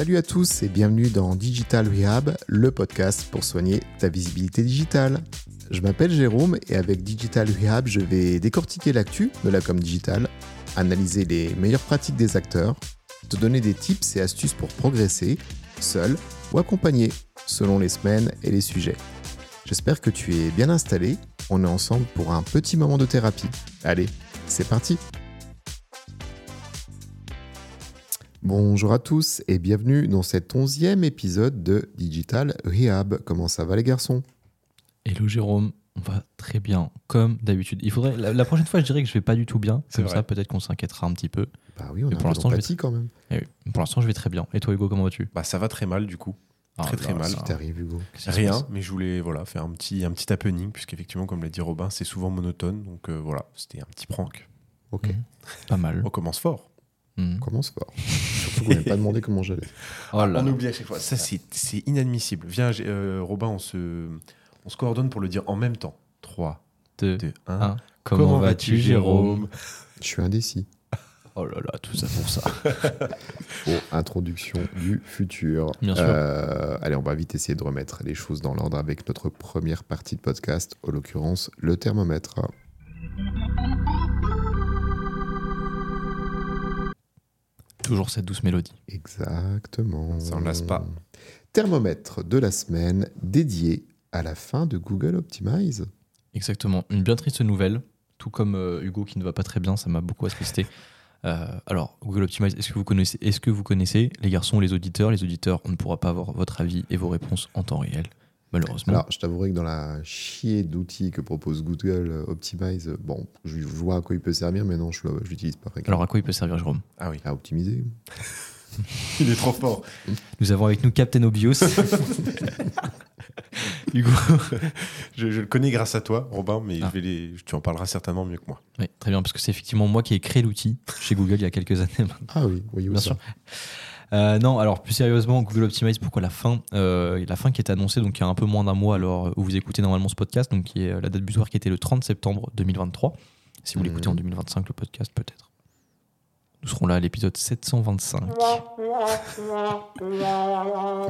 Salut à tous et bienvenue dans Digital Rehab, le podcast pour soigner ta visibilité digitale. Je m'appelle Jérôme et avec Digital Rehab, je vais décortiquer l'actu de la com digitale, analyser les meilleures pratiques des acteurs, te donner des tips et astuces pour progresser, seul ou accompagné, selon les semaines et les sujets. J'espère que tu es bien installé, on est ensemble pour un petit moment de thérapie. Allez, c'est parti Bonjour à tous et bienvenue dans cet onzième épisode de Digital Rehab. Comment ça va les garçons? Hello Jérôme, on va très bien, comme d'habitude. Il faudrait la, la prochaine fois, je dirais que je vais pas du tout bien. C'est Comme vrai. ça, peut-être qu'on s'inquiétera un petit peu. Bah oui, on Mais a pour l'instant, je vais- quand même. Eh oui, Pour l'instant, je vais très bien. Et toi, Hugo, comment vas-tu? Bah ça va très mal du coup. Ah Très, très mal. ça- Qu'est-ce qui t'arrive Hugo? Rien, mais je voulais voilà faire un petit un petit happening puisqu'effectivement comme l'a dit Robin, c'est souvent monotone donc euh, voilà, c'était un petit prank. Ok, Mhm. Pas mal. On commence fort. Mhm. on commence fort. Surtout qu'on n'a pas demandé comment j'allais. Oh on oublie à chaque fois. Ça c'est inadmissible. Viens euh, Robin, on se on se coordonne pour le dire en même temps. 3 Deux, 2 1. un. Comment, vas-tu, Jérôme Je suis indécis. Oh là là, tout ça pour ça. Bon, introduction du futur. Bien sûr. Euh, allez, on va vite essayer de remettre les choses dans l'ordre avec notre première partie de podcast, en l'occurrence le thermomètre. Toujours cette douce mélodie. Exactement. Ça en lasse pas. Thermomètre de la semaine dédié à la fin de Google Optimize. Exactement. Une bien triste nouvelle, tout comme euh, Hugo qui ne va pas très bien, ça m'a beaucoup attristé. Euh, alors, Google Optimize, est-ce que vous connaissez Est-ce que vous connaissez les garçons, les auditeurs? Les auditeurs, on ne pourra pas avoir votre avis et vos réponses en temps réel, malheureusement. Alors, je t'avouerai que dans la chier d'outils que propose Google euh, Optimize, bon, je vois à quoi il peut servir, mais non, je ne l'utilise pas fréquemment. Alors, à quoi il peut servir, Jérôme? Ah oui, à optimiser. il est trop fort. Nous avons avec nous Captain Obvious. Hugo. Je, je le connais grâce à toi Robin, mais Ah. je vais les, tu en parleras certainement mieux que moi. Oui, très bien, parce que c'est effectivement moi qui ai créé l'outil chez Google il y a quelques années. Ah oui, oui, Bien sûr. Euh, non, alors plus sérieusement, Google Optimize, pourquoi la fin Euh, La fin qui est annoncée donc il y a un peu moins d'un mois, alors où vous écoutez normalement ce podcast, donc qui est euh, la date butoir qui était le 30 septembre 2023. Si vous Mhm. l'écoutez en 2025, le podcast peut-être. Nous serons là à l'épisode 725.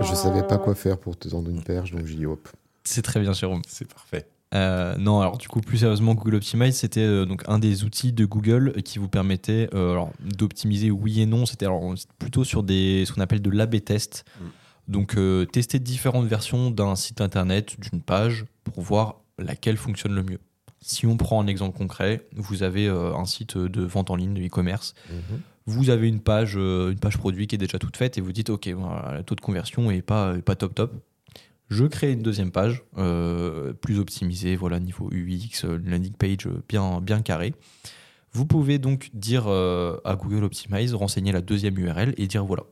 Je savais pas quoi faire pour te tendre une perche, donc j'ai dit hop. C'est très bien, Jérôme. C'est parfait. Euh, non, alors du coup, plus sérieusement, Google Optimize, c'était euh, donc un des outils de Google qui vous permettait euh, alors, d'optimiser oui et non. C'était alors plutôt sur des, ce qu'on appelle de l'A-B test. Mm. Donc, euh, tester différentes versions d'un site internet, d'une page, pour voir laquelle fonctionne le mieux. Si on prend un exemple concret, vous avez euh, un site de vente en ligne, de e-commerce. Mhm. Vous avez une page, euh, une page produit qui est déjà toute faite et vous dites, OK, voilà, le taux de conversion est pas, est pas top top. Je crée une deuxième page, euh, plus optimisée, voilà, niveau UX, euh, landing page euh, bien, bien carré. Vous pouvez donc dire euh, à Google Optimize, renseigner la deuxième URL et dire voilà,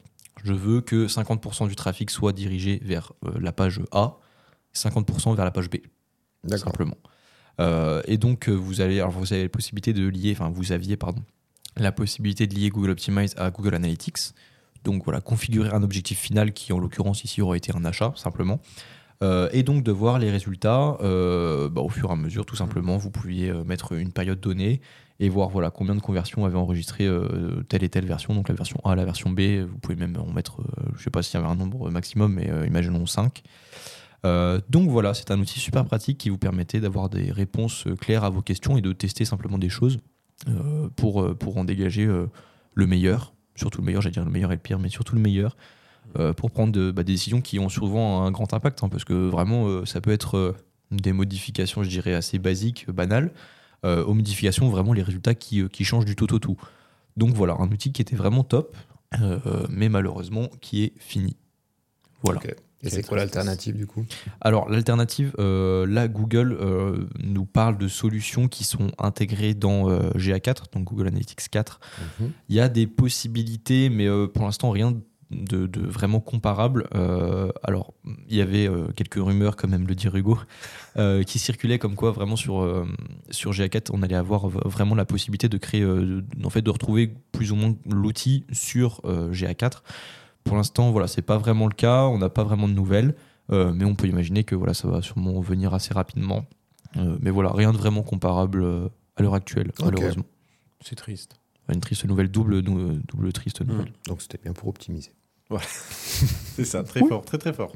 je veux que 50% du trafic soit dirigé vers euh, la page A, 50% vers la page B D'accord. simplement. Euh, et donc, vous, allez, alors vous avez la possibilité de lier, enfin, vous aviez, pardon, la possibilité de lier Google Optimize à Google Analytics. Donc, voilà, configurer un objectif final qui, en l'occurrence, ici, aurait été un achat, simplement. Euh, et donc, de voir les résultats euh, bah, au fur et à mesure, tout simplement. Vous pouviez euh, mettre une période donnée et voir voilà, combien de conversions avaient enregistré telle et telle version. Donc, la version A, la version B, vous pouvez même en mettre, je ne sais pas s'il y avait un nombre maximum, mais imaginons 5. Euh, donc voilà, c'est un outil super pratique qui vous permettait d'avoir des réponses claires à vos questions et de tester simplement des choses pour, en dégager le meilleur, surtout le meilleur, j'allais dire le meilleur et le pire, mais surtout le meilleur, euh, pour prendre bah, des décisions qui ont souvent un grand impact, hein, parce que vraiment, euh, ça peut être euh, des modifications, je dirais, assez basiques, banales, aux modifications, vraiment les résultats qui, qui changent du tout au tout. Donc voilà, un outil qui était vraiment top, mais malheureusement qui est fini. Voilà. Et c'est quoi l'alternative du coup? Alors l'alternative, euh, là Google euh, nous parle de solutions qui sont intégrées dans euh, GA4, donc Google Analytics 4. Mhm. Il y a des possibilités, mais pour l'instant rien de, de vraiment comparable. Alors il y avait quelques rumeurs, quand même le dire Hugo, qui circulaient comme quoi vraiment sur, sur GA4 on allait avoir vraiment la possibilité de créer, en fait de retrouver plus ou moins l'outil sur euh, GA4. Pour l'instant, voilà, c'est pas vraiment le cas. On n'a pas vraiment de nouvelles, euh, mais on peut imaginer que voilà, ça va sûrement venir assez rapidement. Euh, mais voilà, rien de vraiment comparable euh, à l'heure actuelle, malheureusement. C'est triste. Une triste nouvelle, double, double triste nouvelle. Donc c'était bien pour optimiser. C'est ça, très Oui. fort, très très fort.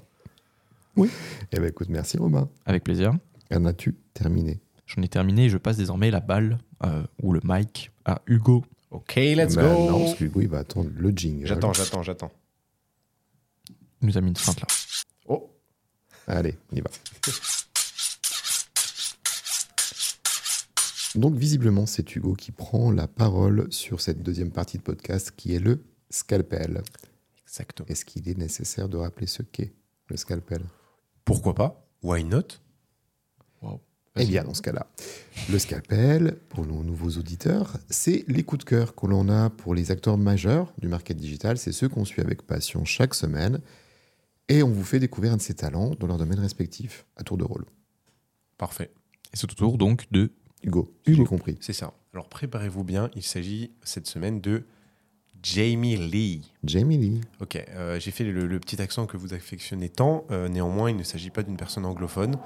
Eh ben écoute, merci Romain. Avec plaisir. En as-tu terminé? J'en ai terminé et je passe désormais la balle euh, ou le mic à Hugo. Ok, let's Bah, go. Non, parce que Hugo, il va attendre le jingle. J'attends, j'attends, j'attends. Nous a mis une feinte là. Oh, Allez, on y va. Donc visiblement, c'est Hugo qui prend la parole sur cette deuxième partie de podcast qui est le scalpel. exactement. Est-ce qu'il est nécessaire de rappeler ce qu'est le scalpel? Pourquoi pas? Why not? Eh bien, dans ce cas-là, le scalpel, pour nos nouveaux auditeurs, c'est les coups de cœur que l'on a pour les acteurs majeurs du market digital. C'est ceux qu'on suit avec passion chaque semaine. Et on vous fait découvrir un de ces talents dans leur domaine respectif, à tour de rôle. Parfait. Et c'est au tour donc de Hugo, Hugo. j'ai compris. C'est ça. Alors préparez-vous bien, il s'agit cette semaine de Jamie Lee. Jamie Lee. Ok, euh, j'ai fait le, le petit accent que vous affectionnez tant. Euh, néanmoins, il ne s'agit pas d'une personne anglophone.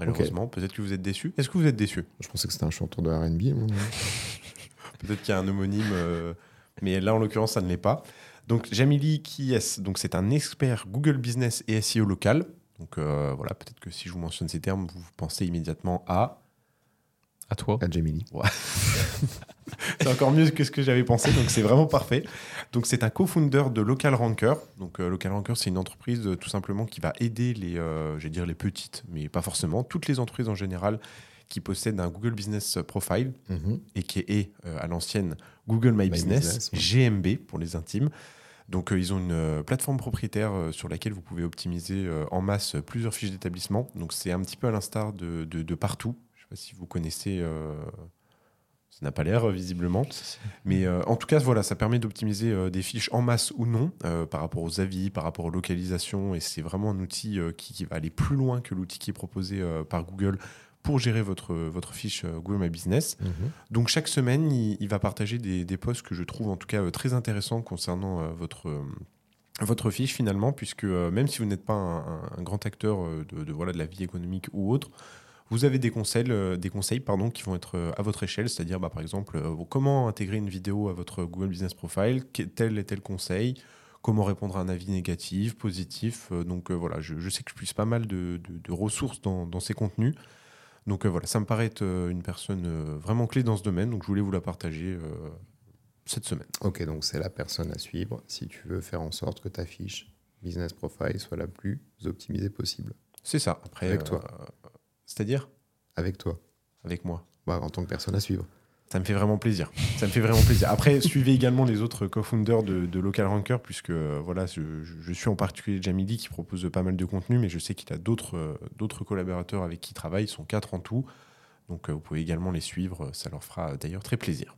Malheureusement, peut-être que vous êtes déçu. Est-ce que vous êtes déçu Je pensais que c'était un chanteur de RB. Peut-être qu'il y a un homonyme, euh, mais là en l'occurrence ça ne l'est pas. Donc Jamie Lee, qui est Donc c'est un expert Google Business et SEO local. Donc euh, voilà, peut-être que si je vous mentionne ces termes, vous pensez immédiatement à. à toi. À Jamie Lee. C'est encore mieux que ce que j'avais pensé, donc c'est vraiment parfait. Donc c'est un co-founder de Local Ranker. Donc euh, Local Ranker, c'est une entreprise euh, tout simplement qui va aider les, euh, dire les petites, mais pas forcément, toutes les entreprises en général qui possèdent un Google Business Profile Mhm. et qui est euh, à l'ancienne Google My, My Business, Business, ouais. GMB pour les intimes. Donc euh, ils ont une euh, plateforme propriétaire sur laquelle vous pouvez optimiser en masse plusieurs fiches d'établissement. Donc c'est un petit peu à l'instar de, de- de partout. Je ne sais pas si vous connaissez. ça n'a pas l'air visiblement. Mais euh, en tout cas, voilà, ça permet d'optimiser euh, des fiches en masse ou non euh, par rapport aux avis, par rapport aux localisations. Et c'est vraiment un outil qui, qui va aller plus loin que l'outil qui est proposé par Google pour gérer votre, votre fiche euh, Google My Business. Mhm. Donc chaque semaine, il, il va partager des, des posts que je trouve en tout cas euh, très intéressants concernant euh, votre, votre fiche finalement, puisque euh, même si vous n'êtes pas un, un- un grand acteur de, de, voilà, de la vie économique ou autre, vous avez des conseils, euh, des conseils pardon, qui vont être euh, à votre échelle, c'est-à-dire bah, par exemple comment intégrer une vidéo à votre Google Business Profile, tel et tel conseil, comment répondre à un avis négatif, positif? donc voilà, je, je sais que je puisse pas mal de, de- de ressources dans, dans ces contenus. Donc euh, voilà, ça me paraît être euh, une personne euh, vraiment clé dans ce domaine, donc je voulais vous la partager cette semaine. Ok, donc c'est la personne à suivre si tu veux faire en sorte que ta fiche business profile soit la plus optimisée possible. C'est ça. Après, Avec toi. C'est-à-dire? Avec toi, avec moi. Bah, en tant que personne à suivre. Ça me fait vraiment plaisir. Ça me fait vraiment plaisir. Après, suivez également les autres co-founders de, de Local Ranker, puisque euh, voilà, je, suis en particulier Jamili qui propose pas mal de contenu, mais je sais qu'il a d'autres euh, d'autres collaborateurs avec qui il travaille. Ils sont quatre en tout. Donc, euh, vous pouvez également les suivre. Ça leur fera d'ailleurs très plaisir.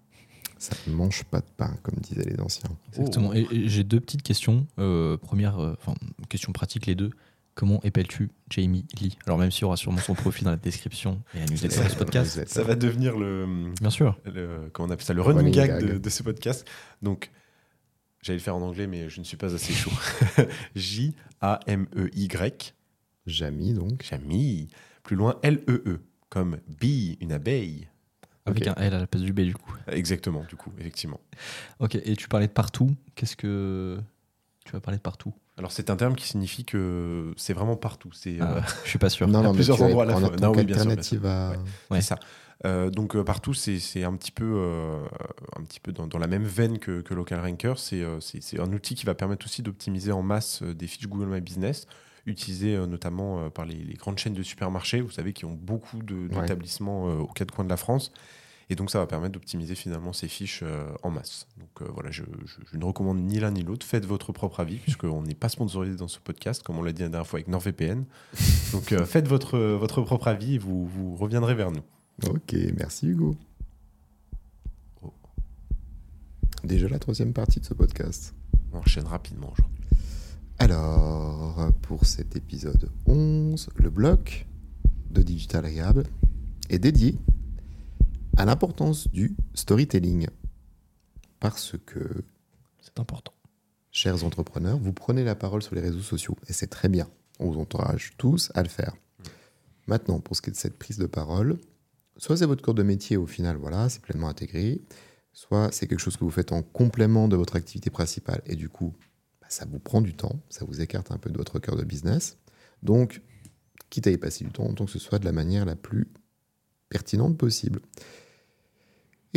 Ça ne mange pas de pain, comme disaient les anciens. Exactement. Et, et j'ai deux petites questions. Euh, première, euh, enfin, question pratique les deux. Comment épelles-tu Jamie Lee Alors même s'il y aura sûrement son profil dans la description et la newsletter de ce podcast. Ça va devenir le, Bien sûr. le- comment on appelle ça, le running Running gag, gag. De, de ce podcast. Donc, j'allais le faire en anglais, mais je ne suis pas assez chaud. J-A-M-E-Y, Jamie, donc. Jamie. Plus loin, L-E-E, comme bee, une abeille. Avec un L à la place du B du coup. Exactement, du coup, effectivement. Ok. Et tu parlais de partout. Qu'est-ce que tu vas parler de partout Alors, c'est un terme qui signifie que c'est vraiment partout. C'est Ah, euh, Je suis pas sûr. Non, à non, mais plusieurs endroits à la fois. Non, oui, bien sûr, qu'alternative à... Ouais. Ouais. C'est ça. Euh, donc euh, partout, c'est c'est un petit peu, euh, un petit peu dans, dans la même veine que, que Local Ranker. C'est euh, c'est- c'est un outil qui va permettre aussi d'optimiser en masse euh, des fiches Google My Business, utilisées euh, notamment euh, par les, les grandes chaînes de supermarchés, vous savez, qui ont beaucoup de- d'établissements euh, aux quatre coins de la France. Et donc ça va permettre d'optimiser finalement ces fiches euh, en masse. Donc euh, voilà, je, je- je ne recommande ni l'un ni l'autre. Faites votre propre avis, puisqu'on n'est pas sponsorisé dans ce podcast, comme on l'a dit la dernière fois avec NordVPN. Donc euh, faites votre, votre propre avis et vous, vous reviendrez vers nous. Ok, merci Hugo. Oh. Déjà la troisième partie de ce podcast. On enchaîne rapidement aujourd'hui. Alors, pour cet épisode 11, le bloc de Digital est dédié à l'importance du storytelling. Parce que, C'est important. chers entrepreneurs, vous prenez la parole sur les réseaux sociaux et c'est très bien. On vous encourage tous à le faire. Maintenant, pour ce qui est de cette prise de parole, soit c'est votre corps de métier au final, voilà, c'est pleinement intégré, soit c'est quelque chose que vous faites en complément de votre activité principale et du coup, bah, ça vous prend du temps, ça vous écarte un peu de votre cœur de business. Donc, quitte à y passer du temps, autant que ce soit de la manière la plus pertinente possible.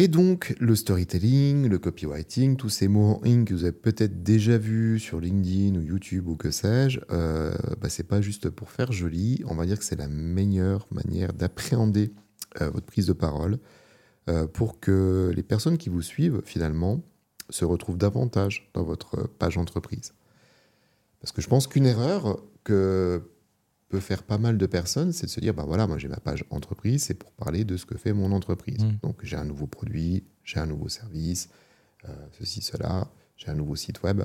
Et donc, le storytelling, le copywriting, tous ces mots que vous avez peut-être déjà vus sur LinkedIn ou YouTube ou que sais-je, euh, bah, c'est pas juste pour faire joli. On va dire que c'est la meilleure manière d'appréhender euh, votre prise de parole euh, pour que les personnes qui vous suivent, finalement, se retrouvent davantage dans votre page entreprise. Parce que je pense qu'une erreur que peut faire pas mal de personnes, c'est de se dire, bah voilà, moi j'ai ma page entreprise, c'est pour parler de ce que fait mon entreprise. Mm. Donc j'ai un nouveau produit, j'ai un nouveau service, euh, ceci, cela, j'ai un nouveau site web.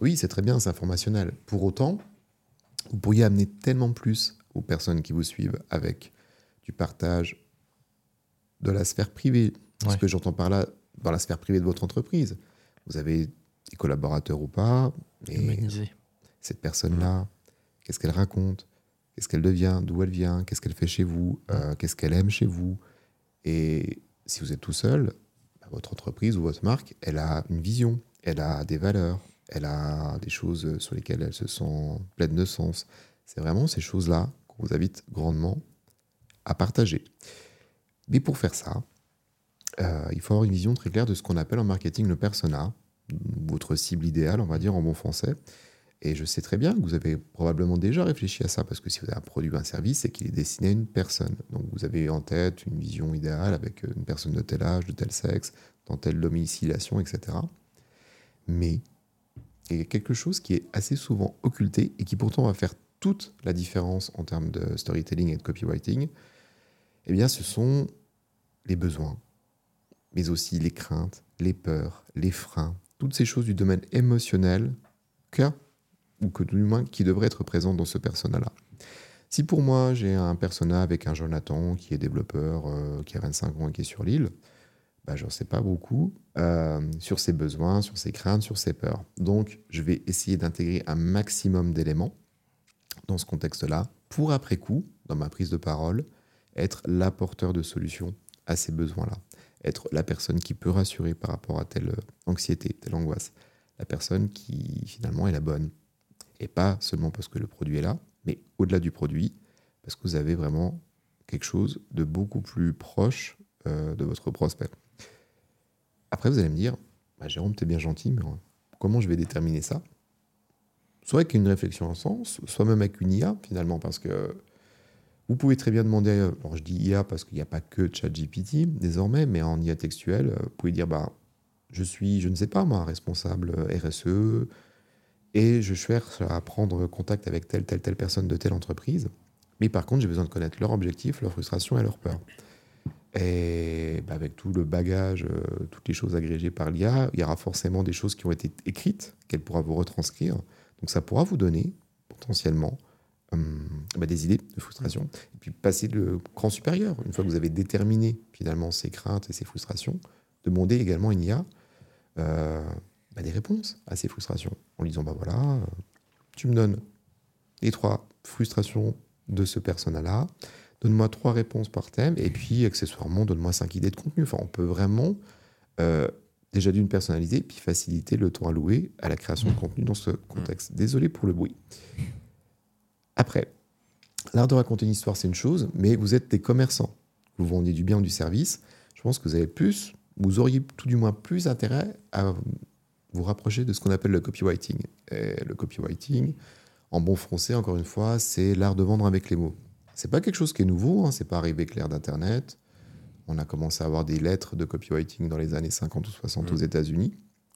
Oui, c'est très bien, c'est informationnel. Pour autant, vous pourriez amener tellement plus aux personnes qui vous suivent avec du partage de la sphère privée. Ce Ouais. que j'entends par là, dans la sphère privée de votre entreprise. Vous avez des collaborateurs ou pas, Humanisé. cette personne-là, qu'est-ce qu'elle raconte, qu'est-ce qu'elle devient, d'où elle vient, qu'est-ce qu'elle fait chez vous, euh, qu'est-ce qu'elle aime chez vous? Et si vous êtes tout seul, bah, votre entreprise ou votre marque, elle a une vision, elle a des valeurs, elle a des choses sur lesquelles elle se sent pleine de sens. C'est vraiment ces choses-là qu'on vous invite grandement à partager. Mais pour faire ça, euh, il faut avoir une vision très claire de ce qu'on appelle en marketing le persona, votre cible idéale, on va dire en bon français. Et je sais très bien que vous avez probablement déjà réfléchi à ça, parce que si vous avez un produit ou un service, c'est qu'il est destiné à une personne. Donc vous avez en tête une vision idéale avec une personne de tel âge, de tel sexe, dans telle domiciliation, etc. Mais il y a quelque chose qui est assez souvent occulté et qui pourtant va faire toute la différence en termes de storytelling et de copywriting. Eh bien, ce sont les besoins, mais aussi les craintes, les peurs, les freins, toutes ces choses du domaine émotionnel qu'a ou que du moins qui devrait être présent dans ce persona-là. Si pour moi j'ai un persona avec un Jonathan qui est développeur, euh, qui a 25 ans et qui est sur l'île, bah, j'en sais pas beaucoup euh, sur ses besoins, sur ses craintes, sur ses peurs. Donc je vais essayer d'intégrer un maximum d'éléments dans ce contexte-là pour après coup, dans ma prise de parole, être l'apporteur de solutions à ces besoins-là. Être la personne qui peut rassurer par rapport à telle anxiété, telle angoisse. La personne qui finalement est la bonne. Et pas seulement parce que le produit est là, mais au-delà du produit, parce que vous avez vraiment quelque chose de beaucoup plus proche euh, de votre prospect. Après, vous allez me dire, bah, Jérôme, t'es bien gentil, mais euh, comment je vais déterminer ça? Soit avec une réflexion en sens, soit même avec une IA, finalement, parce que vous pouvez très bien demander, euh, alors je dis IA parce qu'il n'y a pas que ChatGPT désormais, mais en IA textuelle, euh, vous pouvez dire, bah, je suis, je ne sais pas moi, responsable euh, RSE, et je cherche à prendre contact avec telle, telle, telle personne de telle entreprise. Mais par contre, j'ai besoin de connaître leur objectif, leur frustration et leur peur. Et bah, avec tout le bagage, euh, toutes les choses agrégées par l'IA, il y aura forcément des choses qui ont été écrites qu'elle pourra vous retranscrire. Donc ça pourra vous donner potentiellement hum, bah, des idées de frustration. Et puis passer le cran supérieur, une fois que vous avez déterminé finalement ces craintes et ces frustrations, demander également une IA euh, bah, des réponses à ces frustrations. En lui disant, bah voilà, euh, tu me donnes les trois frustrations de ce persona-là, donne-moi trois réponses par thème, et puis accessoirement, donne-moi cinq idées de contenu. Enfin, on peut vraiment, euh, déjà d'une personnaliser, puis faciliter le temps alloué à la création de contenu dans ce contexte. Désolé pour le bruit. Après, l'art de raconter une histoire, c'est une chose, mais vous êtes des commerçants. Vous vendiez du bien ou du service. Je pense que vous avez plus, vous auriez tout du moins plus intérêt à vous rapprocher de ce qu'on appelle le copywriting. Et le copywriting, en bon français, encore une fois, c'est l'art de vendre avec les mots. C'est pas quelque chose qui est nouveau, hein, c'est pas arrivé l'ère d'Internet. On a commencé à avoir des lettres de copywriting dans les années 50 ou 60 aux États-Unis.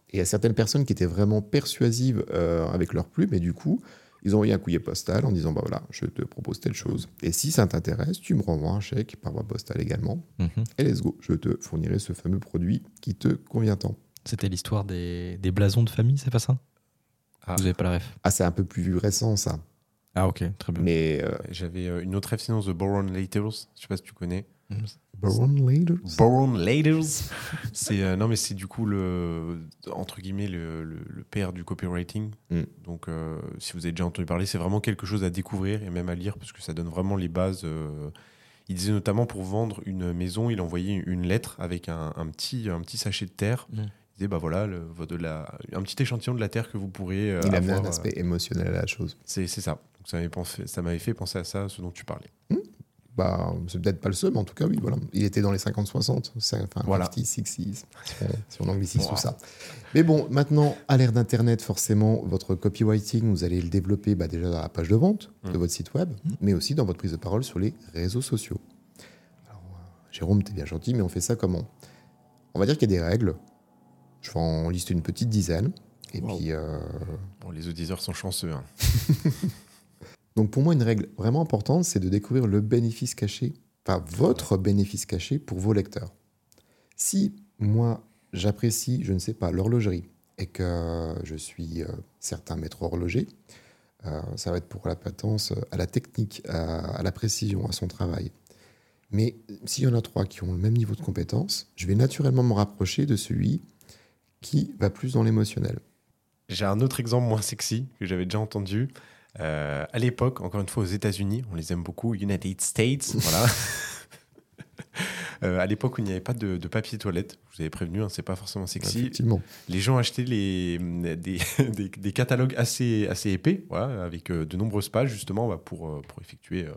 Et il y a certaines personnes qui étaient vraiment persuasives euh, avec leur plume, et du coup, ils ont envoyé un courrier postal en disant bah voilà, je te propose telle chose. Et si ça t'intéresse, tu me renvoies un chèque par voie postale également. Mhm. Et let's go, je te fournirai ce fameux produit qui te convient tant. C'était l'histoire des, des blasons de famille, c'est pas ça? Ah. Vous avez pas la ref? Ah, c'est un peu plus récent ça. Ah ok, très bien. Mais euh, J'avais euh, une autre référence de Boron Laters, je sais pas si tu connais. Baron Later Boron Laters C'est euh, non mais c'est du coup le entre guillemets le, le- le père du copywriting. Mm. Donc euh, si vous avez déjà entendu parler, c'est vraiment quelque chose à découvrir et même à lire parce que ça donne vraiment les bases. euh. Il disait notamment pour vendre une maison, il envoyait une lettre avec un, un petit un petit sachet de terre. Mm. Disait bah voilà le, de la, un petit échantillon de la Terre que vous pourriez euh, Il avoir, un aspect émotionnel à la chose. C'est ça. Donc, ça m'avait pensé- ça m'avait fait penser à ça, ce dont tu parlais. Bah, c'est peut-être pas le seul, mais en tout cas, oui, voilà. Il était dans les 50-60, c'est- enfin, Voilà. 50, 60, si on, anglicise tout ça. Mais bon, maintenant, à l'ère d'Internet, forcément, votre copywriting, vous allez le développer bah, déjà dans la page de vente de Mm. votre site web, mais aussi dans votre prise de parole sur les réseaux sociaux. Alors, euh, Jérôme, t'es bien gentil, mais on fait ça comment? On va dire qu'il y a des règles. Je vais en lister une petite dizaine. Et Wow. puis, euh, Bon, les auditeurs sont chanceux. hein. Donc pour moi, une règle vraiment importante, c'est de découvrir le bénéfice caché, enfin votre bénéfice caché pour vos lecteurs. Si moi, j'apprécie, je ne sais pas, l'horlogerie et que je suis euh, certain maître horloger, euh, ça va être pour la patence à la technique, à, à la précision, à son travail. Mais s'il y en a trois qui ont le même niveau de compétence, je vais naturellement me rapprocher de celui qui va plus dans l'émotionnel. J'ai un autre exemple moins sexy que j'avais déjà entendu. Euh, à l'époque, encore une fois aux États-Unis, on les aime beaucoup, United States, voilà. Euh, à l'époque où il n'y avait pas de, de papier toilette, je vous avais prévenu, hein, c'est pas forcément sexy. Effectivement. Les gens achetaient les, des, des- des catalogues assez, assez épais, voilà, avec euh, de nombreuses pages justement bah, pour, pour effectuer euh,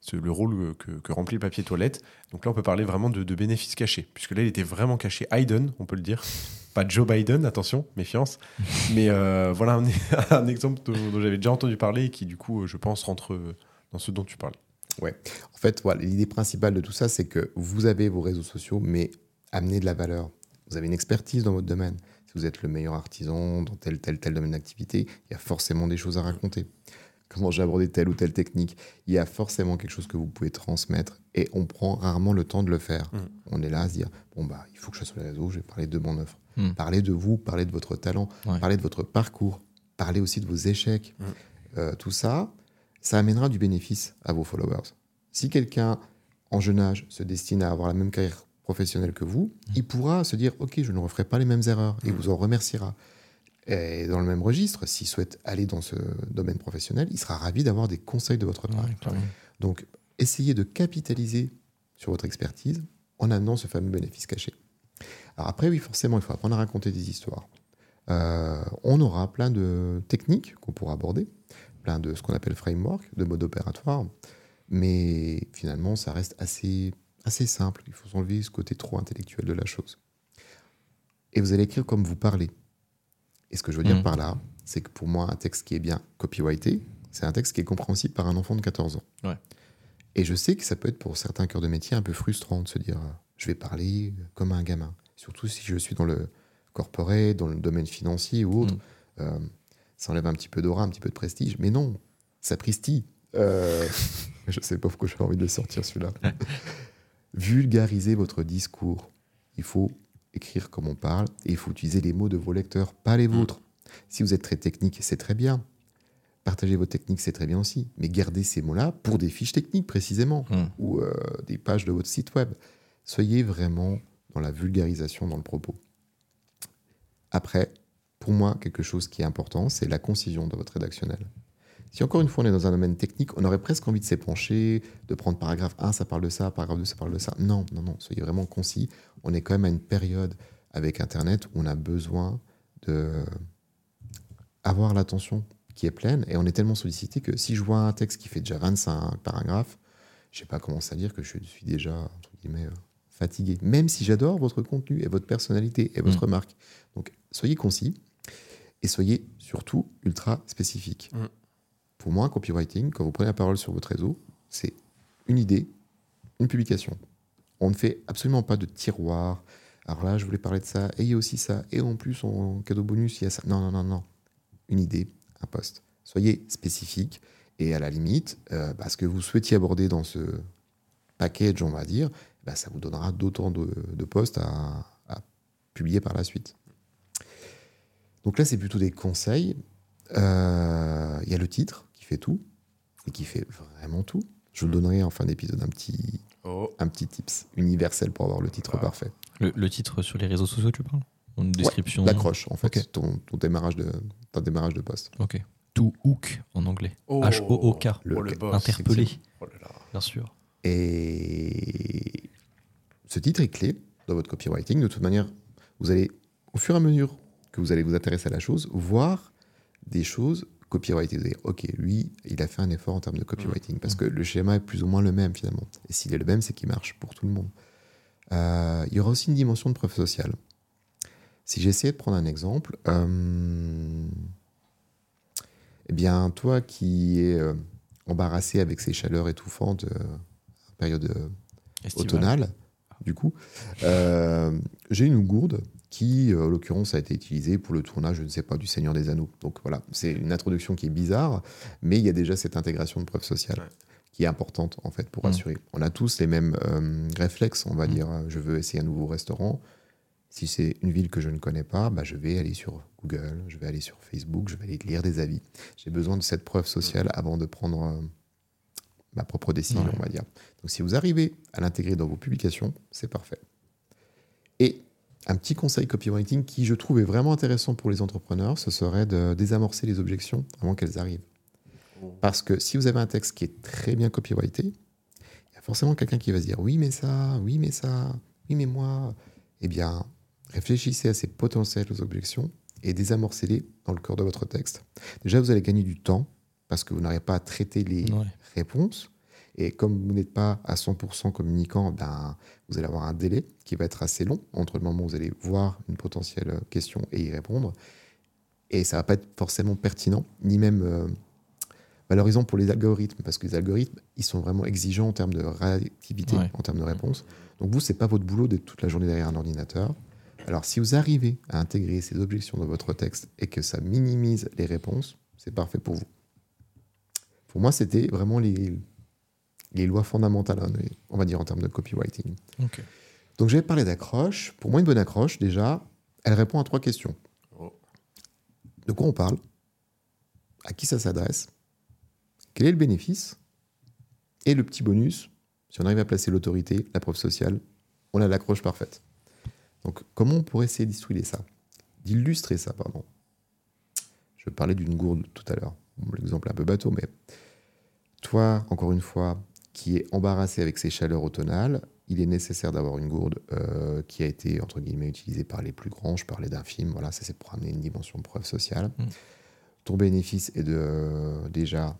ce- le rôle que, que remplit le papier toilette. Donc là, on peut parler vraiment de, de bénéfices cachés, puisque là, il était vraiment caché. Hayden, on peut le dire. Pas Joe Biden, attention, méfiance. Mais euh, voilà un, un exemple dont, dont j'avais déjà entendu parler et qui, du coup, je pense, rentre dans ce dont tu parles. En fait, voilà, l'idée principale de tout ça, c'est que vous avez vos réseaux sociaux, mais amenez de la valeur. Vous avez une expertise dans votre domaine. Si vous êtes le meilleur artisan dans tel, tel, tel domaine d'activité, il y a forcément des choses à raconter. Comment j'ai abordé telle ou telle technique, il y a forcément quelque chose que vous pouvez transmettre et on prend rarement le temps de le faire. Mm. On est là à se dire, bon, bah, il faut que je sois sur les réseaux, je vais parler de mon offre. Mm. Parler de vous, parler de votre talent, Ouais. parler de votre parcours, parler aussi de vos échecs. Mm. Euh, tout ça, ça amènera du bénéfice à vos followers. Si quelqu'un en jeune âge se destine à avoir la même carrière professionnelle que vous, il pourra se dire Ok, je ne referai pas les mêmes erreurs et Mm. vous en remerciera. Et dans le même registre, s'il souhaite aller dans ce domaine professionnel, il sera ravi d'avoir des conseils de votre part. Ouais. Donc, essayez de capitaliser sur votre expertise en amenant ce fameux bénéfice caché. Alors après, oui, forcément, il faut apprendre à raconter des histoires. Euh, on aura plein de techniques qu'on pourra aborder, plein de ce qu'on appelle framework, de mode opératoire, mais finalement, ça reste assez, assez simple. Il faut s'enlever ce côté trop intellectuel de la chose. Et vous allez écrire comme vous parlez. Et ce que je veux dire Mhm. par là, c'est que pour moi, un texte qui est bien copyrighté, c'est un texte qui est compréhensible par un enfant de 14 ans. Ouais. Et je sais que ça peut être pour certains cœurs de métier un peu frustrant de se dire euh, je vais parler comme un gamin. Surtout si je suis dans le corporate, dans le domaine financier ou autre. Mm. Euh, ça enlève un petit peu d'aura, un petit peu de prestige. Mais non, ça pristille. Euh, je sais pas pourquoi j'ai envie de le sortir celui-là. Vulgarisez votre discours. Il faut écrire comme on parle et il faut utiliser les mots de vos lecteurs, pas les vôtres. Si vous êtes très technique, c'est très bien. Partagez vos techniques, c'est très bien aussi. Mais gardez ces mots-là pour des fiches techniques précisément Mm. ou euh, des pages de votre site web. Soyez vraiment dans la vulgarisation dans le propos. Après, pour moi, quelque chose qui est important, c'est la concision de votre rédactionnel. Si encore une fois on est dans un domaine technique, on aurait presque envie de s'épancher, de prendre paragraphe 1, ça parle de ça, paragraphe 2, ça parle de ça. Non, non, non, soyez vraiment concis. On est quand même à une période avec Internet où on a besoin de avoir l'attention qui est pleine et on est tellement sollicité que si je vois un texte qui fait déjà 25 paragraphes, je sais pas comment à dire que je suis déjà entre guillemets euh, fatigué. Même si j'adore votre contenu et votre personnalité et votre marque. Donc soyez concis et soyez surtout ultra spécifique. Mm. Pour moi, copywriting, quand vous prenez la parole sur votre réseau, c'est une idée, une publication. On ne fait absolument pas de tiroir. Alors là, je voulais parler de ça, et aussi ça, et en plus, en cadeau bonus, il y a ça. Non, non, non, non. Une idée, un poste. Soyez spécifique, et à la limite, euh, bah, ce que vous souhaitiez aborder dans ce package, on va dire, bah, ça vous donnera d'autant de, postes à, publier par la suite. Donc là, c'est plutôt des conseils. Euh, Il y a le titre fait tout, et qui fait vraiment tout. Je vous donnerai en fin d'épisode un petit, Oh, un petit tips universel pour avoir le titre Ah. parfait. Le, le titre sur les réseaux sociaux, tu parles? Une description L'accroche, en fait, ton, ton démarrage de, ton démarrage de poste. Ok. To hook en anglais. Oh. H-O-O-K. Le- oh, le boss. Interpellé, Oh là là. bien sûr. Et ce titre est clé dans votre copywriting. De toute manière, vous allez au fur et à mesure que vous allez vous intéresser à la chose, voir des choses copywriting. Vous allez dire, ok, lui, il a fait un effort en termes de copywriting parce que le schéma est plus ou moins le même finalement. Et s'il est le même, c'est qu'il marche pour tout le monde. Euh, il y aura aussi une dimension de preuve sociale. Si j'essayais de prendre un exemple, euh, eh bien, toi qui es euh, embarrassé avec ces chaleurs étouffantes en période automnale, du coup, j'ai une gourde qui, en l'occurrence, a été utilisée pour le tournage, je ne sais pas, du Seigneur des Anneaux. Donc voilà, c'est une introduction qui est bizarre, mais il y a déjà cette intégration de preuve sociale Ouais. qui est importante, en fait, pour Mm. assurer. On a tous les mêmes euh, réflexes, on va Mm. dire, euh, je veux essayer un nouveau restaurant. Si c'est une ville que je ne connais pas, bah, je vais aller sur Google, je vais aller sur Facebook, je vais aller lire des avis. J'ai besoin de cette preuve sociale avant de prendre euh, ma propre décision, Ouais. on va dire. Donc si vous arrivez à l'intégrer dans vos publications, c'est parfait. Et un petit conseil copywriting qui, je trouve, est vraiment intéressant pour les entrepreneurs, ce serait de désamorcer les objections avant qu'elles arrivent. Parce que si vous avez un texte qui est très bien copyrighté, il y a forcément quelqu'un qui va se dire oui, mais ça, oui, mais ça, oui, mais moi. Eh bien, réfléchissez à ces potentielles objections et désamorcez-les dans le cœur de votre texte. Déjà, vous allez gagner du temps parce que vous n'aurez pas à traiter les Ouais. réponses. Et comme vous n'êtes pas à 100% communicant, ben, vous allez avoir un délai qui va être assez long entre le moment où vous allez voir une potentielle question et y répondre. Et ça va pas être forcément pertinent, ni même euh, valorisant pour les algorithmes, parce que les algorithmes, ils sont vraiment exigeants en termes de réactivité, Ouais. en termes de réponse. Donc vous, c'est pas votre boulot d'être toute la journée derrière un ordinateur. Alors si vous arrivez à intégrer ces objections dans votre texte et que ça minimise les réponses, c'est parfait pour vous. Pour moi, c'était vraiment les, les lois fondamentales, hein, on va dire, en termes de copywriting. Ok. Donc j'avais parlé d'accroche. Pour moi, une bonne accroche, déjà, elle répond à trois questions. Oh. De quoi on parle? À qui ça s'adresse? Quel est le bénéfice? Et le petit bonus, si on arrive à placer l'autorité, la preuve sociale, on a l'accroche parfaite. Donc comment on pourrait essayer d'illustrer ça? D'illustrer ça, pardon. Je parlais d'une gourde tout à l'heure. Bon, L'exemple est un peu bateau, mais toi, encore une fois, qui est embarrassé avec ces chaleurs automnales, il est nécessaire d'avoir une gourde euh, qui a été, entre guillemets, utilisée par les plus grands. Je parlais d'un film, voilà, ça c'est pour amener une dimension de preuve sociale. Mm. Ton bénéfice est de euh, déjà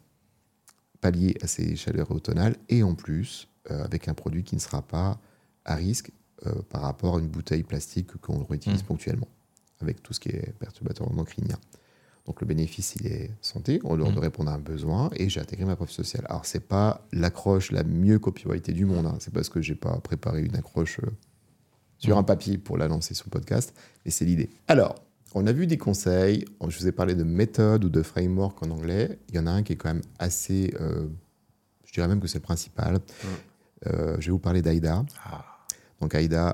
pallier à ces chaleurs automnales et en plus euh, avec un produit qui ne sera pas à risque par rapport à une bouteille plastique qu'on réutilise Mm. ponctuellement avec tout ce qui est perturbateur endocrinien. Donc le bénéfice, il est santé, en dehors Mm. de répondre à un besoin, et j'ai intégré ma preuve sociale. Alors c'est pas l'accroche la mieux copyrightée du monde, hein. c'est parce que j'ai pas préparé une accroche euh, sur Mm. un papier pour la lancer sur le podcast, mais c'est l'idée. Alors, on a vu des conseils, je vous ai parlé de méthode ou de framework en anglais, il y en a un qui est quand même assez, euh, je dirais même que c'est le principal. Euh, je vais vous parler d'AIDA. Ah. Donc AIDA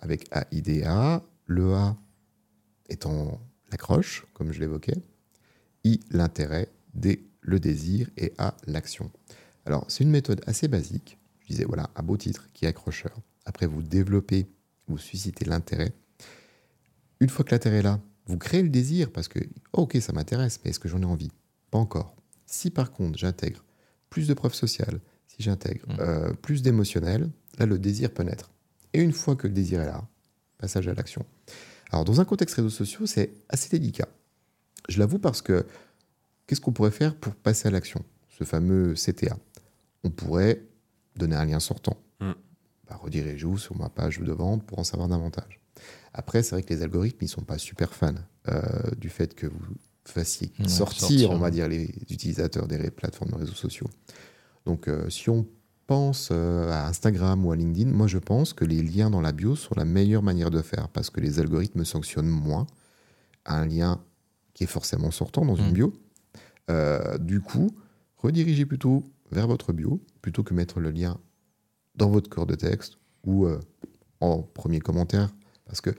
avec AIDA, le A étant l'accroche, comme je l'évoquais, I l'intérêt, D le désir et A l'action. Alors c'est une méthode assez basique, je disais voilà, un beau titre qui est accrocheur. Après vous développez, vous suscitez l'intérêt. Une fois que l'intérêt est là, vous créez le désir parce que oh, ok ça m'intéresse, mais est-ce que j'en ai envie? Pas encore. Si par contre j'intègre plus de preuves sociales, si j'intègre Mm. euh, plus d'émotionnel, là le désir peut naître. Et une fois que le désir est là, passage à l'action. Alors, dans un contexte réseaux sociaux, c'est assez délicat. Je l'avoue parce que qu'est-ce qu'on pourrait faire pour passer à l'action? Ce fameux CTA. On pourrait donner un lien sortant. Mm. Bah, Redirigez-vous sur ma page de vente pour en savoir davantage. Après, c'est vrai que les algorithmes, ils sont pas super fans euh, du fait que vous fassiez Ouais, sortir, sortir. on va dire, les utilisateurs des plateformes de réseaux sociaux. Donc, euh, si on pense euh, à Instagram ou à LinkedIn, moi je pense que les liens dans la bio sont la meilleure manière de faire parce que les algorithmes sanctionnent moins un lien qui est forcément sortant dans une Mm. bio. Euh, du coup, redirigez plutôt vers votre bio plutôt que mettre le lien dans votre corps de texte ou euh, en premier commentaire parce que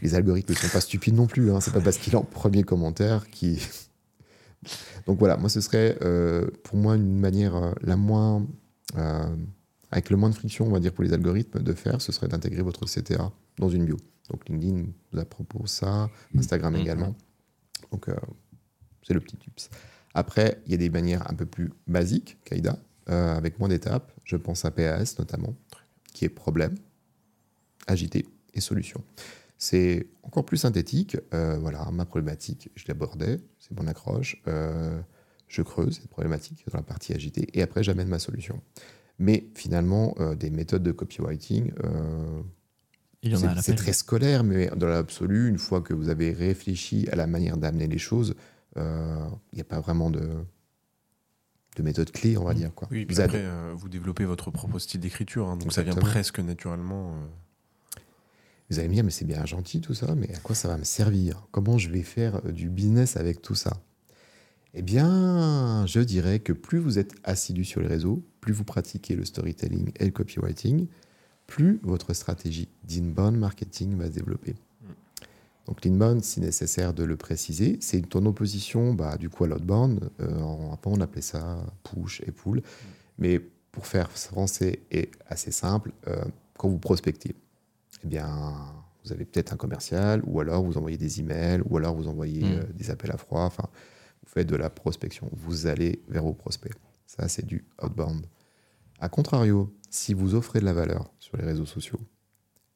les algorithmes ne sont pas stupides non plus. Hein. C'est pas parce qu'il est en premier commentaire qui. Donc voilà, moi ce serait euh, pour moi une manière la moins avec le moins de friction, on va dire, pour les algorithmes de faire, ce serait d'intégrer votre CTA dans une bio. Donc LinkedIn vous a proposé ça, Instagram Mhm. également. Donc euh, c'est le petit tips. Après, il y a des manières un peu plus basiques qu'AIDA, euh, avec moins d'étapes. Je pense à PAS notamment, qui est problème, agité et solution. C'est encore plus synthétique. Euh, voilà, ma problématique, je l'abordais, c'est mon accroche. Je creuse cette problématique dans la partie agitée et après j'amène ma solution. Mais finalement, euh, des méthodes de copywriting, euh, c'est- très scolaire, mais dans l'absolu, une fois que vous avez réfléchi à la manière d'amener les choses, euh, il n'y a pas vraiment de, de méthode clé, on va Mm. dire. Quoi. Oui, puis Vous avez- après, euh, vous développez votre propre style d'écriture, hein, donc ça vient presque naturellement. euh. Vous allez me dire, mais c'est bien gentil tout ça, mais à quoi ça va me servir? Comment je vais faire du business avec tout ça? Eh bien, je dirais que plus vous êtes assidu sur les réseaux, plus vous pratiquez le storytelling et le copywriting, plus votre stratégie d'inbound marketing va se développer. Donc l'inbound, si nécessaire de le préciser, c'est ton opposition bah, du coup à l'outbound. Euh, on appelait ça push et pull. Mais pour faire français et assez simple, euh, quand vous prospectez, eh bien, vous avez peut-être un commercial, ou alors vous envoyez des emails, ou alors vous envoyez Mm. euh, des appels à froid. Enfin, faites de la prospection. Vous allez vers vos prospects. Ça, c'est du outbound. A contrario, si vous offrez de la valeur sur les réseaux sociaux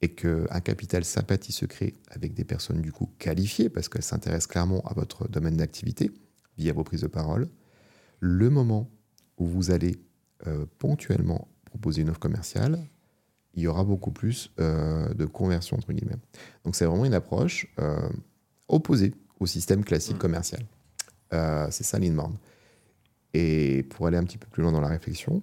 et qu'un capital sympathie se crée avec des personnes du coup qualifiées parce qu'elles s'intéressent clairement à votre domaine d'activité via vos prises de parole, le moment où vous allez euh, ponctuellement proposer une offre commerciale, il y aura beaucoup plus euh, de conversion entre guillemets. Donc c'est vraiment une approche euh, opposée au système classique Mm. commercial. Euh, c'est ça l'inbound. Et pour aller un petit peu plus loin dans la réflexion,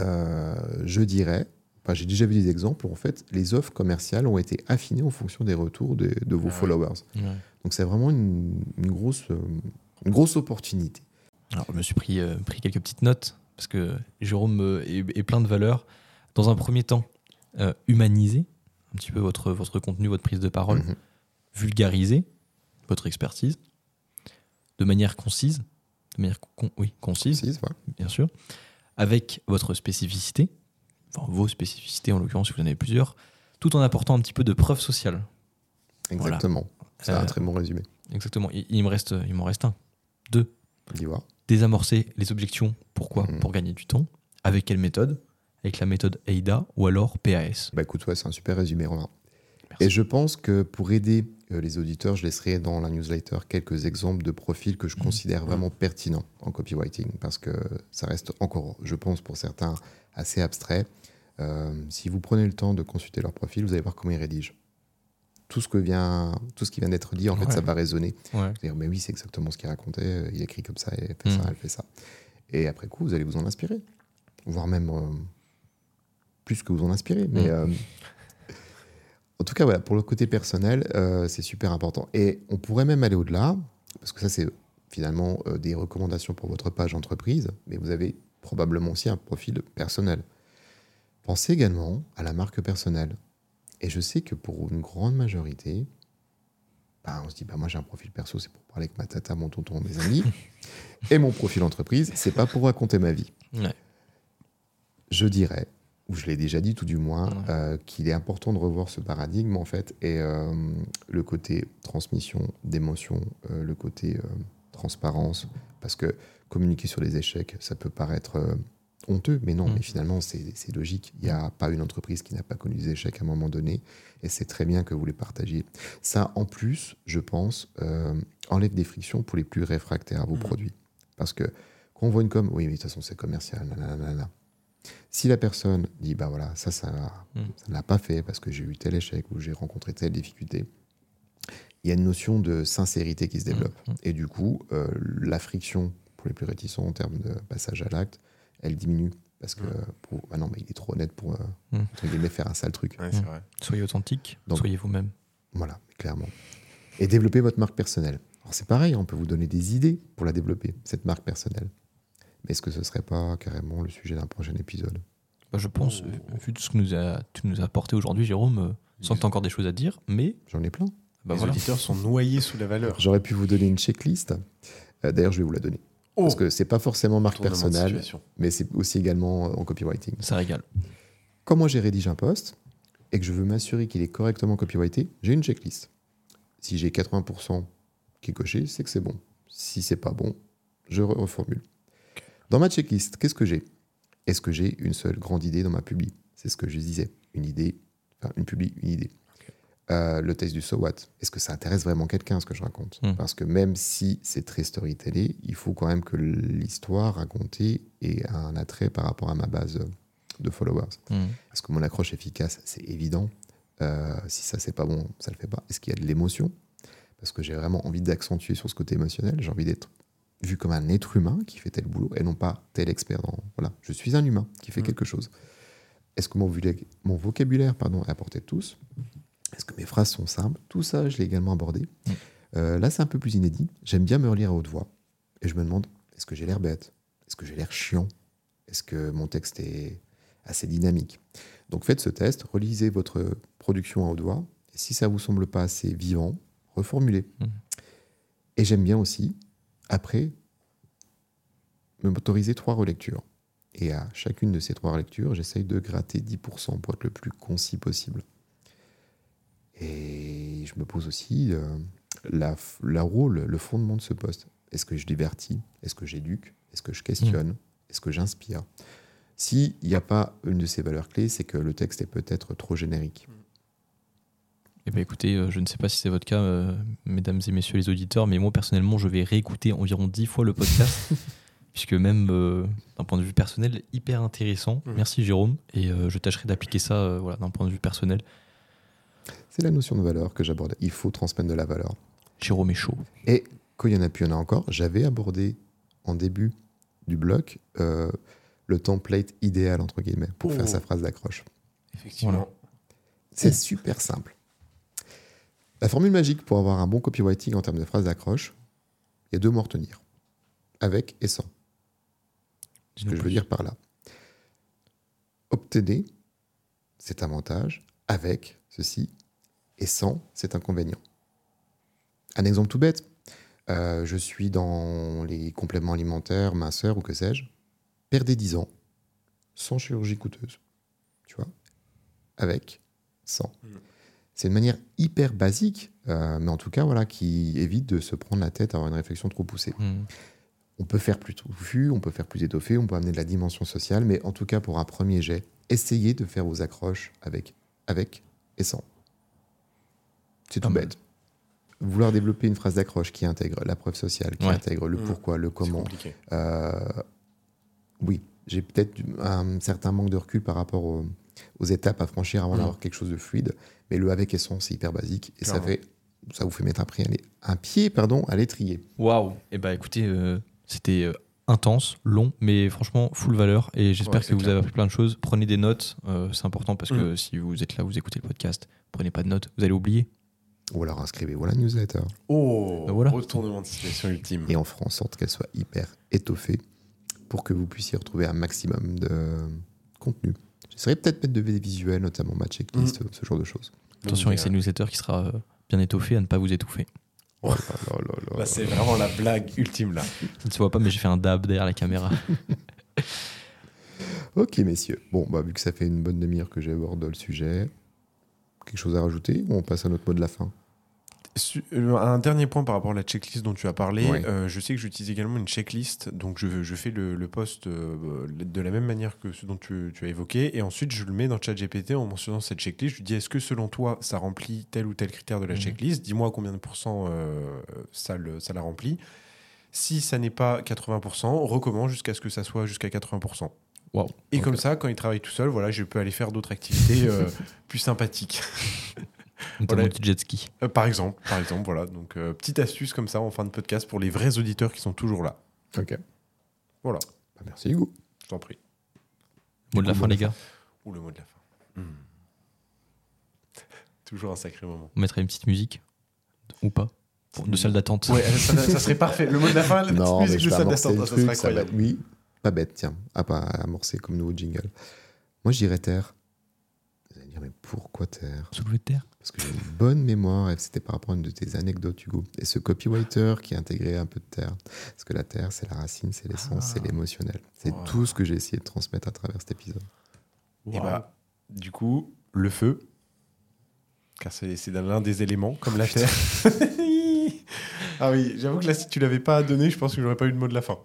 euh, je dirais, enfin, j'ai déjà vu des exemples où en fait les offres commerciales ont été affinées en fonction des retours de, de vos Ah ouais. followers. Ouais. Donc c'est vraiment une, une grosse, euh, une grosse opportunité. Alors, je me suis pris, euh, pris quelques petites notes parce que Jérôme euh, est, est plein de valeurs. Dans un premier temps, euh, humaniser un petit peu votre, votre contenu, votre prise de parole, Mhm. vulgariser votre expertise de manière concise, de manière con- oui, concise, bien sûr, avec votre spécificité, enfin vos spécificités en l'occurrence si vous en avez plusieurs, tout en apportant un petit peu de preuve sociale. Voilà. Exactement. C'est Euh, un très bon résumé. Exactement. Il, il me reste, il m'en reste un. Deux, désamorcer les objections. Pourquoi Mhm. Pour gagner du temps. Avec quelle méthode? Avec la méthode AIDA ou alors PAS. Bah écoute, ouais, c'est un super résumé, Romain. Et je pense que pour aider euh, les auditeurs, je laisserai dans la newsletter quelques exemples de profils que je Mhm. considère vraiment pertinents en copywriting, parce que ça reste encore, je pense, pour certains, assez abstrait. Euh, si vous prenez le temps de consulter leur profil, vous allez voir comment ils rédigent. Tout ce, que vient, tout ce qui vient d'être dit, en fait, ça va résonner. Ouais. Dire, mais oui, c'est exactement ce qu'il racontait, euh, il écrit comme ça, il fait Mhm. ça, elle fait ça. Et après coup, vous allez vous en inspirer, voire même euh, plus que vous en inspirer. Mais euh, en tout cas, voilà, pour le côté personnel, euh, c'est super important. Et on pourrait même aller au-delà, parce que ça, c'est finalement euh, des recommandations pour votre page entreprise, mais vous avez probablement aussi un profil personnel. Pensez également à la marque personnelle. Et je sais que pour une grande majorité, bah, on se dit, bah, moi j'ai un profil perso, c'est pour parler avec ma tata, mon tonton, mes amis. et mon profil entreprise, c'est pas pour raconter ma vie. Ouais. Je dirais, ou je l'ai déjà dit tout du moins, Ouais. euh, qu'il est important de revoir ce paradigme en fait, et euh, le côté transmission d'émotions, euh, le côté transparence, parce que communiquer sur les échecs, ça peut paraître honteux, mais non, Mm. mais finalement c'est logique. Il n'y a pas une entreprise qui n'a pas connu des échecs à un moment donné, et c'est très bien que vous les partagiez. Ça, en plus, je pense, enlève des frictions pour les plus réfractaires à vos Mhm. produits. Parce que quand on voit une com, oui, mais de toute façon, c'est commercial, nanana. Si la personne dit, bah voilà, ça, ça ça ne l'a pas fait parce que j'ai eu tel échec ou j'ai rencontré telle difficulté, il y a une notion de sincérité qui se développe. Mhm. Et du coup, euh, la friction pour les plus réticents en termes de passage à l'acte, elle diminue. Parce que, pour, ah non, mais il est trop honnête pour, euh, guillemets, faire un sale truc. Ouais, c'est vrai. Soyez authentique, Donc- soyez vous-même. Voilà, clairement. Et développer votre marque personnelle. Alors c'est pareil, on peut vous donner des idées pour la développer, cette marque personnelle. Mais est-ce que ce serait pas carrément le sujet d'un prochain épisode? Bah, je pense, Oh. euh, vu tout ce que nous a, tu nous as apporté aujourd'hui, Jérôme, euh, sans que tu encore des choses à dire, mais J'en ai plein. bah les voilà. auditeurs sont noyés sous la valeur. J'aurais pu vous donner une checklist. Euh, D'ailleurs, je vais vous la donner. Oh, Parce que c'est pas forcément marque personnelle, mais c'est aussi également en copywriting. Ça régale. Quand moi j'ai rédigé un post et que je veux m'assurer qu'il est correctement copyrighté, j'ai une checklist. Si j'ai 80% qui est coché, c'est que c'est bon. Si c'est pas bon, je re- reformule. Dans ma checklist, qu'est-ce que j'ai? Est-ce que j'ai une seule grande idée dans ma publi? C'est ce que je disais. Une idée, enfin une publi, une idée. Euh, le test du so what. Est-ce que ça intéresse vraiment quelqu'un ce que je raconte? Mm. Parce que même si c'est très storytellé, il faut quand même que l'histoire racontée ait un attrait par rapport à ma base de followers. Hmm. Est-ce que mon accroche efficace? C'est évident. Euh, si ça, c'est pas bon, ça le fait pas. Est-ce qu'il y a de l'émotion? Parce que j'ai vraiment envie d'accentuer sur ce côté émotionnel. J'ai envie d'être vu comme un être humain qui fait tel boulot et non pas tel expert dans. Voilà, je suis un humain qui fait quelque chose. Est-ce que mon, vocabulaire- mon vocabulaire pardon, est à portée de tous? Est-ce que mes phrases sont simples? Tout ça, je l'ai également abordé. Euh, là, c'est un peu plus inédit. J'aime bien me relire à haute voix. Et je me demande, est-ce que j'ai l'air bête? Est-ce que j'ai l'air chiant? Est-ce que mon texte est assez dynamique? Donc faites ce test, relisez votre production à haute voix. Et si ça vous semble pas assez vivant, reformulez. Mm. Et j'aime bien aussi, après, me motoriser trois relectures. Et à chacune de ces trois relectures, j'essaye de gratter 10% pour être le plus concis possible. Et je me pose aussi euh, la, la rôle, le fondement de ce poste. Est-ce que je divertis? Est-ce que j'éduque? Est-ce que je questionne? Est-ce que j'inspire? S'il n'y a pas une de ces valeurs clés, c'est que le texte est peut-être trop générique. Eh ben écoutez, euh, je ne sais pas si c'est votre cas, euh, mesdames et messieurs les auditeurs, mais moi personnellement, je vais réécouter environ 10 fois le podcast, puisque même euh, d'un point de vue personnel, hyper intéressant. Mhm. Merci Jérôme, et euh, je tâcherai d'appliquer ça euh, voilà, d'un point de vue personnel. C'est la notion de valeur que j'aborde. Il faut transmettre de la valeur. Jérôme est chaud. Et quand il y en a plus, il y en a encore. J'avais abordé en début du bloc euh, le template idéal, entre guillemets, pour Oh. faire sa phrase d'accroche. Effectivement. C'est super simple. La formule magique pour avoir un bon copywriting en termes de phrases d'accroche, il y a deux mots retenir. Avec et sans. Ce que je veux dire par là. Obtenez cet avantage avec ceci et sans cet inconvénient. Un exemple tout bête. Euh, je suis dans les compléments alimentaires, minceur ou que sais-je. Perdez 10 ans sans chirurgie coûteuse. Tu vois? Avec, sans. Mm. C'est une manière hyper basique, euh, mais en tout cas, voilà, qui évite de se prendre la tête à avoir une réflexion trop poussée. Hmm. On peut faire plus touffu, on peut faire plus étoffé, on peut amener de la dimension sociale, mais en tout cas, pour un premier jet, essayez de faire vos accroches avec, avec et sans. C'est tout mal. bête. Vouloir développer une phrase d'accroche qui intègre la preuve sociale, qui Ouais. intègre le Mm. pourquoi, le comment. euh, oui, j'ai peut-être un certain manque de recul par rapport aux, aux étapes à franchir avant Mm. d'avoir quelque chose de fluide, mais le avec et sans, c'est hyper basique et ça, fait, ça vous fait mettre un, pied à l'é- un pied pardon, à l'étrier. Waouh Eh ben écoutez, euh, c'était euh, intense, long, mais franchement full valeur. Et j'espère Ouais, que vous avez appris plein de choses. Prenez des notes, euh, c'est important parce que Mm. si vous êtes là, vous écoutez le podcast, prenez pas de notes, vous allez oublier. Ou alors inscrivez-vous à la newsletter. Oh, Ben voilà. retournement de situation ultime. et on fera en sorte qu'elle soit hyper étoffée pour que vous puissiez retrouver un maximum de contenu. J'essaierai peut-être mettre de visuels, notamment ma checklist, ce genre de choses. Attention avec cette newsletter qui sera euh, bien étoffée à ne pas vous étouffer. Oh là là là là. Là, c'est vraiment la blague ultime là. Ça ne se voit pas, mais j'ai fait un dab derrière la caméra. Ok, messieurs. Bon, bah, vu que ça fait une bonne demi-heure que j'aborde le sujet, quelque chose à rajouter ou on passe à notre mot de la fin? euh, Un dernier point par rapport à la checklist dont tu as parlé. Euh, je sais que j'utilise également une checklist. Donc, je, je fais le, le post euh, de la même manière que ce dont tu, tu as évoqué. Et ensuite, je le mets dans ChatGPT en mentionnant cette checklist. Je lui dis est-ce que selon toi, ça remplit tel ou tel critère de la Mhm. checklist? Dis-moi combien de pourcents euh, ça, le- ça la remplit. Si ça n'est pas 80%, recommence jusqu'à ce que ça soit jusqu'à 80%. Waouh. Et comme ça, quand il travaille tout seul, voilà, je peux aller faire d'autres activités euh, plus sympathiques. Notamment Voilà. du jet ski. Euh, par exemple, par exemple, voilà. Donc, euh, petite astuce comme ça en fin de podcast pour les vrais auditeurs qui sont toujours là. Ok. Voilà, Bah, merci Hugo. je t'en prie. Mot de la fin, les gars. Ou le mot de la fin. Hmm. toujours un sacré moment. On mettra une petite musique. Ou pas. De salle d'attente. Ouais, ça, ça serait parfait. Le mot de la fin, la Non, petite musique je de salle d'attente, ça serait va Oui, pas bête, tiens. À pas amorcer comme nouveau jingle. Moi, je dirais terre. Vous allez dire, mais pourquoi terre Soulevé de terre. Parce que j'ai une bonne mémoire et c'était par rapport à une de tes anecdotes, Hugo. Et ce copywriter qui a intégré un peu de terre. Parce que la terre, c'est la racine, c'est l'essence, Ah. c'est l'émotionnel. C'est Wow. tout ce que j'ai essayé de transmettre à travers cet épisode. Et bah, du coup, le feu, car c'est l'un des éléments, comme la terre. ah oui, j'avoue que là, si tu l'avais pas donné, je pense que j'aurais pas eu de mot de la fin.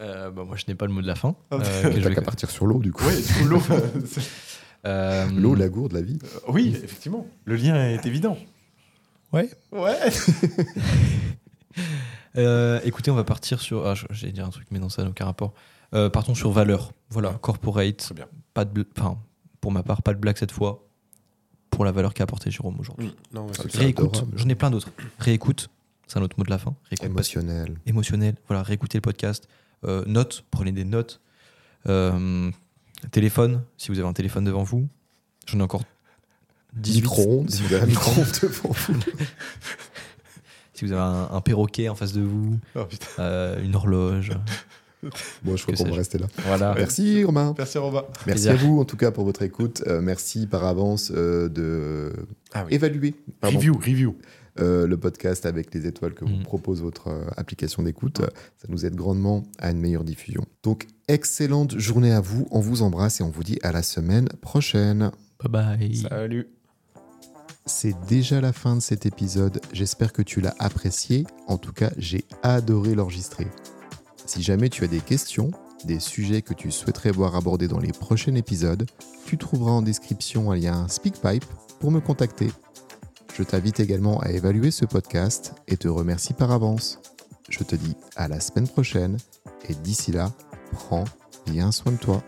Euh, bah, moi, je n'ai pas le mot de la fin. Ah, Euh, que je vais- qu'à partir sur l'eau, du coup. Oui, sous l'eau. Euh, L'eau, la gourde, la vie. Euh, oui, effectivement. Le lien est évident. Ouais. Ouais. Euh, écoutez, on va partir sur. Ah, j'allais dire un truc, mais non, ça n'a aucun rapport. Euh, partons sur valeur. Voilà, corporate. Très bien. Pas de, bl- enfin, pour ma part, pas de blague cette fois. Pour la valeur qu'a apporté Jérôme aujourd'hui. Mm. Clair. Réécoute. J'en ai plein d'autres. Réécoute. C'est un autre mot de la fin. Réécoute. Émotionnel. émotionnel. Voilà, réécoutez le podcast. Euh, notes, prenez des notes. Téléphone, si vous avez un téléphone devant vous. J'en ai encore 18. Micro-ondes, si vous avez un micro-ondes devant vous. Si vous avez un, un perroquet en face de vous, Oh, euh, une horloge. Bon, je crois qu'on va rester là. Voilà. Merci Romain. Merci Robin. Merci Plaisir. à vous en tout cas pour votre écoute. Euh, merci par avance euh, de Ah oui. évaluer pardon, Review, review. Euh, le podcast avec les étoiles que vous Mhm. propose votre euh, application d'écoute. Ça nous aide grandement à une meilleure diffusion. Donc excellente journée à vous. On vous embrasse et on vous dit à la semaine prochaine. Bye bye. Salut. C'est déjà la fin de cet épisode. J'espère que tu l'as apprécié. En tout cas, j'ai adoré l'enregistrer. Si jamais tu as des questions, des sujets que tu souhaiterais voir abordés dans les prochains épisodes, tu trouveras en description un lien SpeakPipe pour me contacter. Je t'invite également à évaluer ce podcast et te remercie par avance. Je te dis à la semaine prochaine et d'ici là, prends bien soin de toi.